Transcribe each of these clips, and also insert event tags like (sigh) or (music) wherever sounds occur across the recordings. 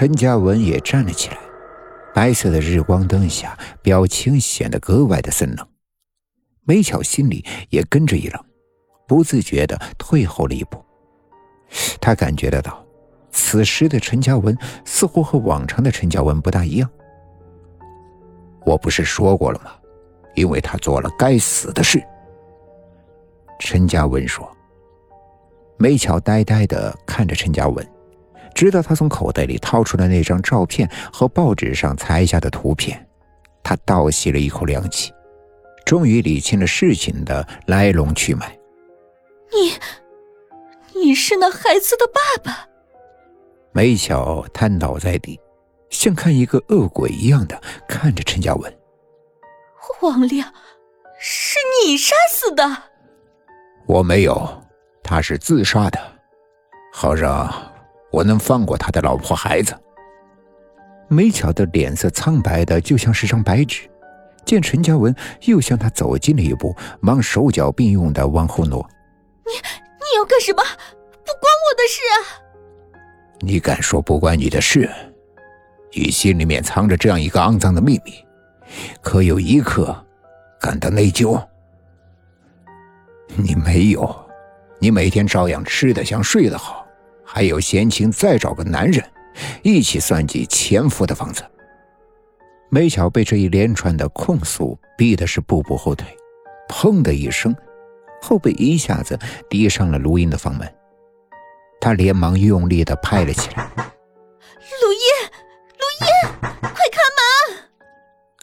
陈嘉文也站了起来，白色的日光灯下，表情显得格外的森冷。梅巧心里也跟着一冷，不自觉的退后了一步。他感觉得到，此时的陈嘉文似乎和往常的陈嘉文不大一样。我不是说过了吗？因为他做了该死的事。陈嘉文说。梅巧呆呆的看着陈嘉文。直到他从口袋里掏出了那张照片和报纸上裁下的图片，他倒吸了一口凉气，终于理清了事情的来龙去脉。你，你是那孩子的爸爸？梅巧瘫倒在地，像看一个恶鬼一样的看着陈嘉文。王亮，是你杀死的？我没有，他是自杀的，好让。我能放过他的老婆孩子。梅巧的脸色苍白的就像是张白纸，见陈嘉文又向他走近了一步，忙手脚并用的往后挪。你你要干什么？不关我的事啊！你敢说不关你的事？你心里面藏着这样一个肮脏的秘密，可有一刻感到内疚？你没有，你每天照样吃得香，睡得好。还有闲情再找个男人，一起算计前夫的房子。梅巧被这一连串的控诉逼的是步步后退，砰的一声，后背一下子抵上了卢英的房门，他连忙用力的拍了起来：“卢英，卢英，快开门！”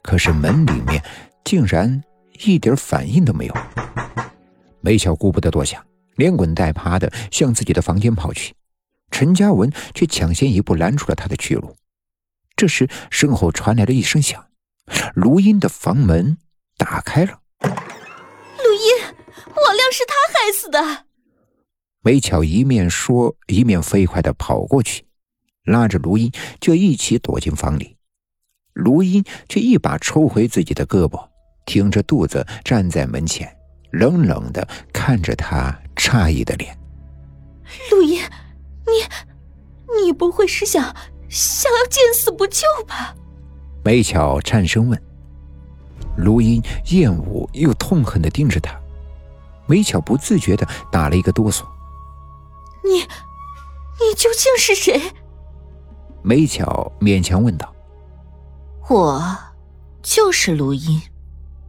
可是门里面竟然一点反应都没有。梅巧顾不得多想，连滚带爬的向自己的房间跑去。陈嘉文却抢先一步拦住了他的去路。这时，身后传来了一声响，卢英的房门打开了。卢英，王亮是他害死的。梅巧一面说，一面飞快的跑过去，拉着卢英就一起躲进房里。卢英却一把抽回自己的胳膊，挺着肚子站在门前，冷冷的看着他诧异的脸。不会是想想要见死不救吧？梅巧颤声问。卢英厌恶又痛恨的盯着他，梅巧不自觉的打了一个哆嗦。你，你究竟是谁？梅巧勉强问道。我，就是卢英。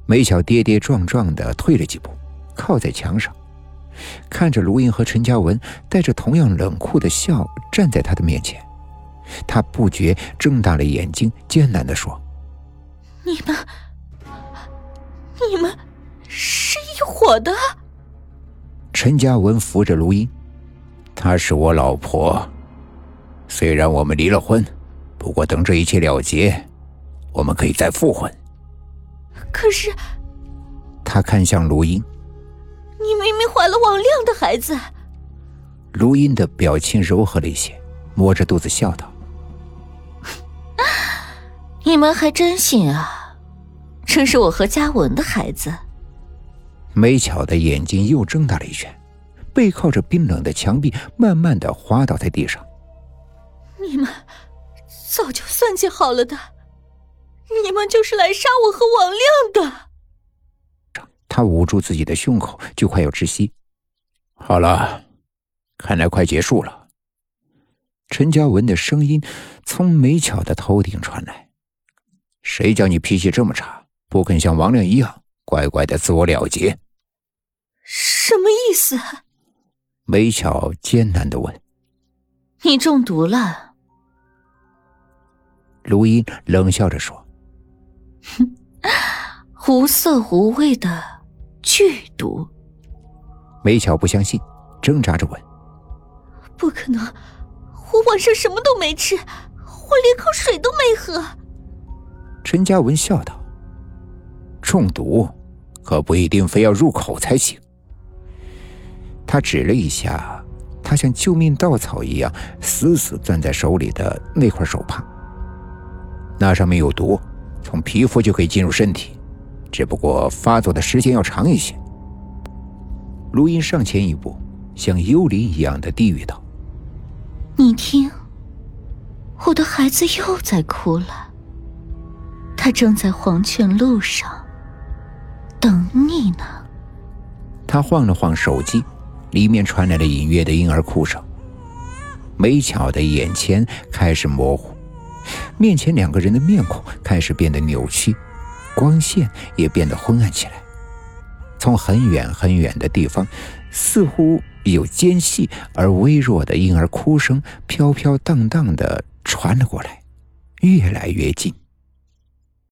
梅巧跌跌撞撞的退了几步，靠在墙上。看着卢英和陈嘉文带着同样冷酷的笑站在他的面前，他不觉睁大了眼睛，艰难的说：“你们，你们是一伙的？”陈嘉文扶着卢英：“她是我老婆，虽然我们离了婚，不过等这一切了结，我们可以再复婚。”可是，他看向卢英。你明明怀了王亮的孩子。卢英的表情柔和了一些，摸着肚子笑道：“ (laughs) 你们还真信啊，这是我和嘉文的孩子。”梅巧的眼睛又睁大了一圈，背靠着冰冷的墙壁，慢慢的滑倒在地上。你们早就算计好了的，你们就是来杀我和王亮的。他捂住自己的胸口，就快要窒息。好了，看来快结束了。陈嘉文的声音从梅巧的头顶传来：“谁叫你脾气这么差，不肯像王亮一样乖乖的自我了结？”什么意思？梅巧艰难的问：“你中毒了？”卢英冷笑着说：“哼，(laughs) 无色无味的。”剧毒，梅巧不相信，挣扎着问：“不可能，我晚上什么都没吃，我连口水都没喝。”陈嘉文笑道：“中毒可不一定非要入口才行。”他指了一下他像救命稻草一样死死攥在手里的那块手帕，那上面有毒，从皮肤就可以进入身体。只不过发作的时间要长一些。卢音上前一步，像幽灵一样的低语道：“你听，我的孩子又在哭了，他正在黄泉路上等你呢。他晃了晃手机，里面传来了隐约的婴儿哭声。美巧的眼前开始模糊，面前两个人的面孔开始变得扭曲，光线也变得昏暗起来。从很远很远的地方，似乎有尖细而微弱的婴儿哭声飘飘荡荡的传了过来，越来越近。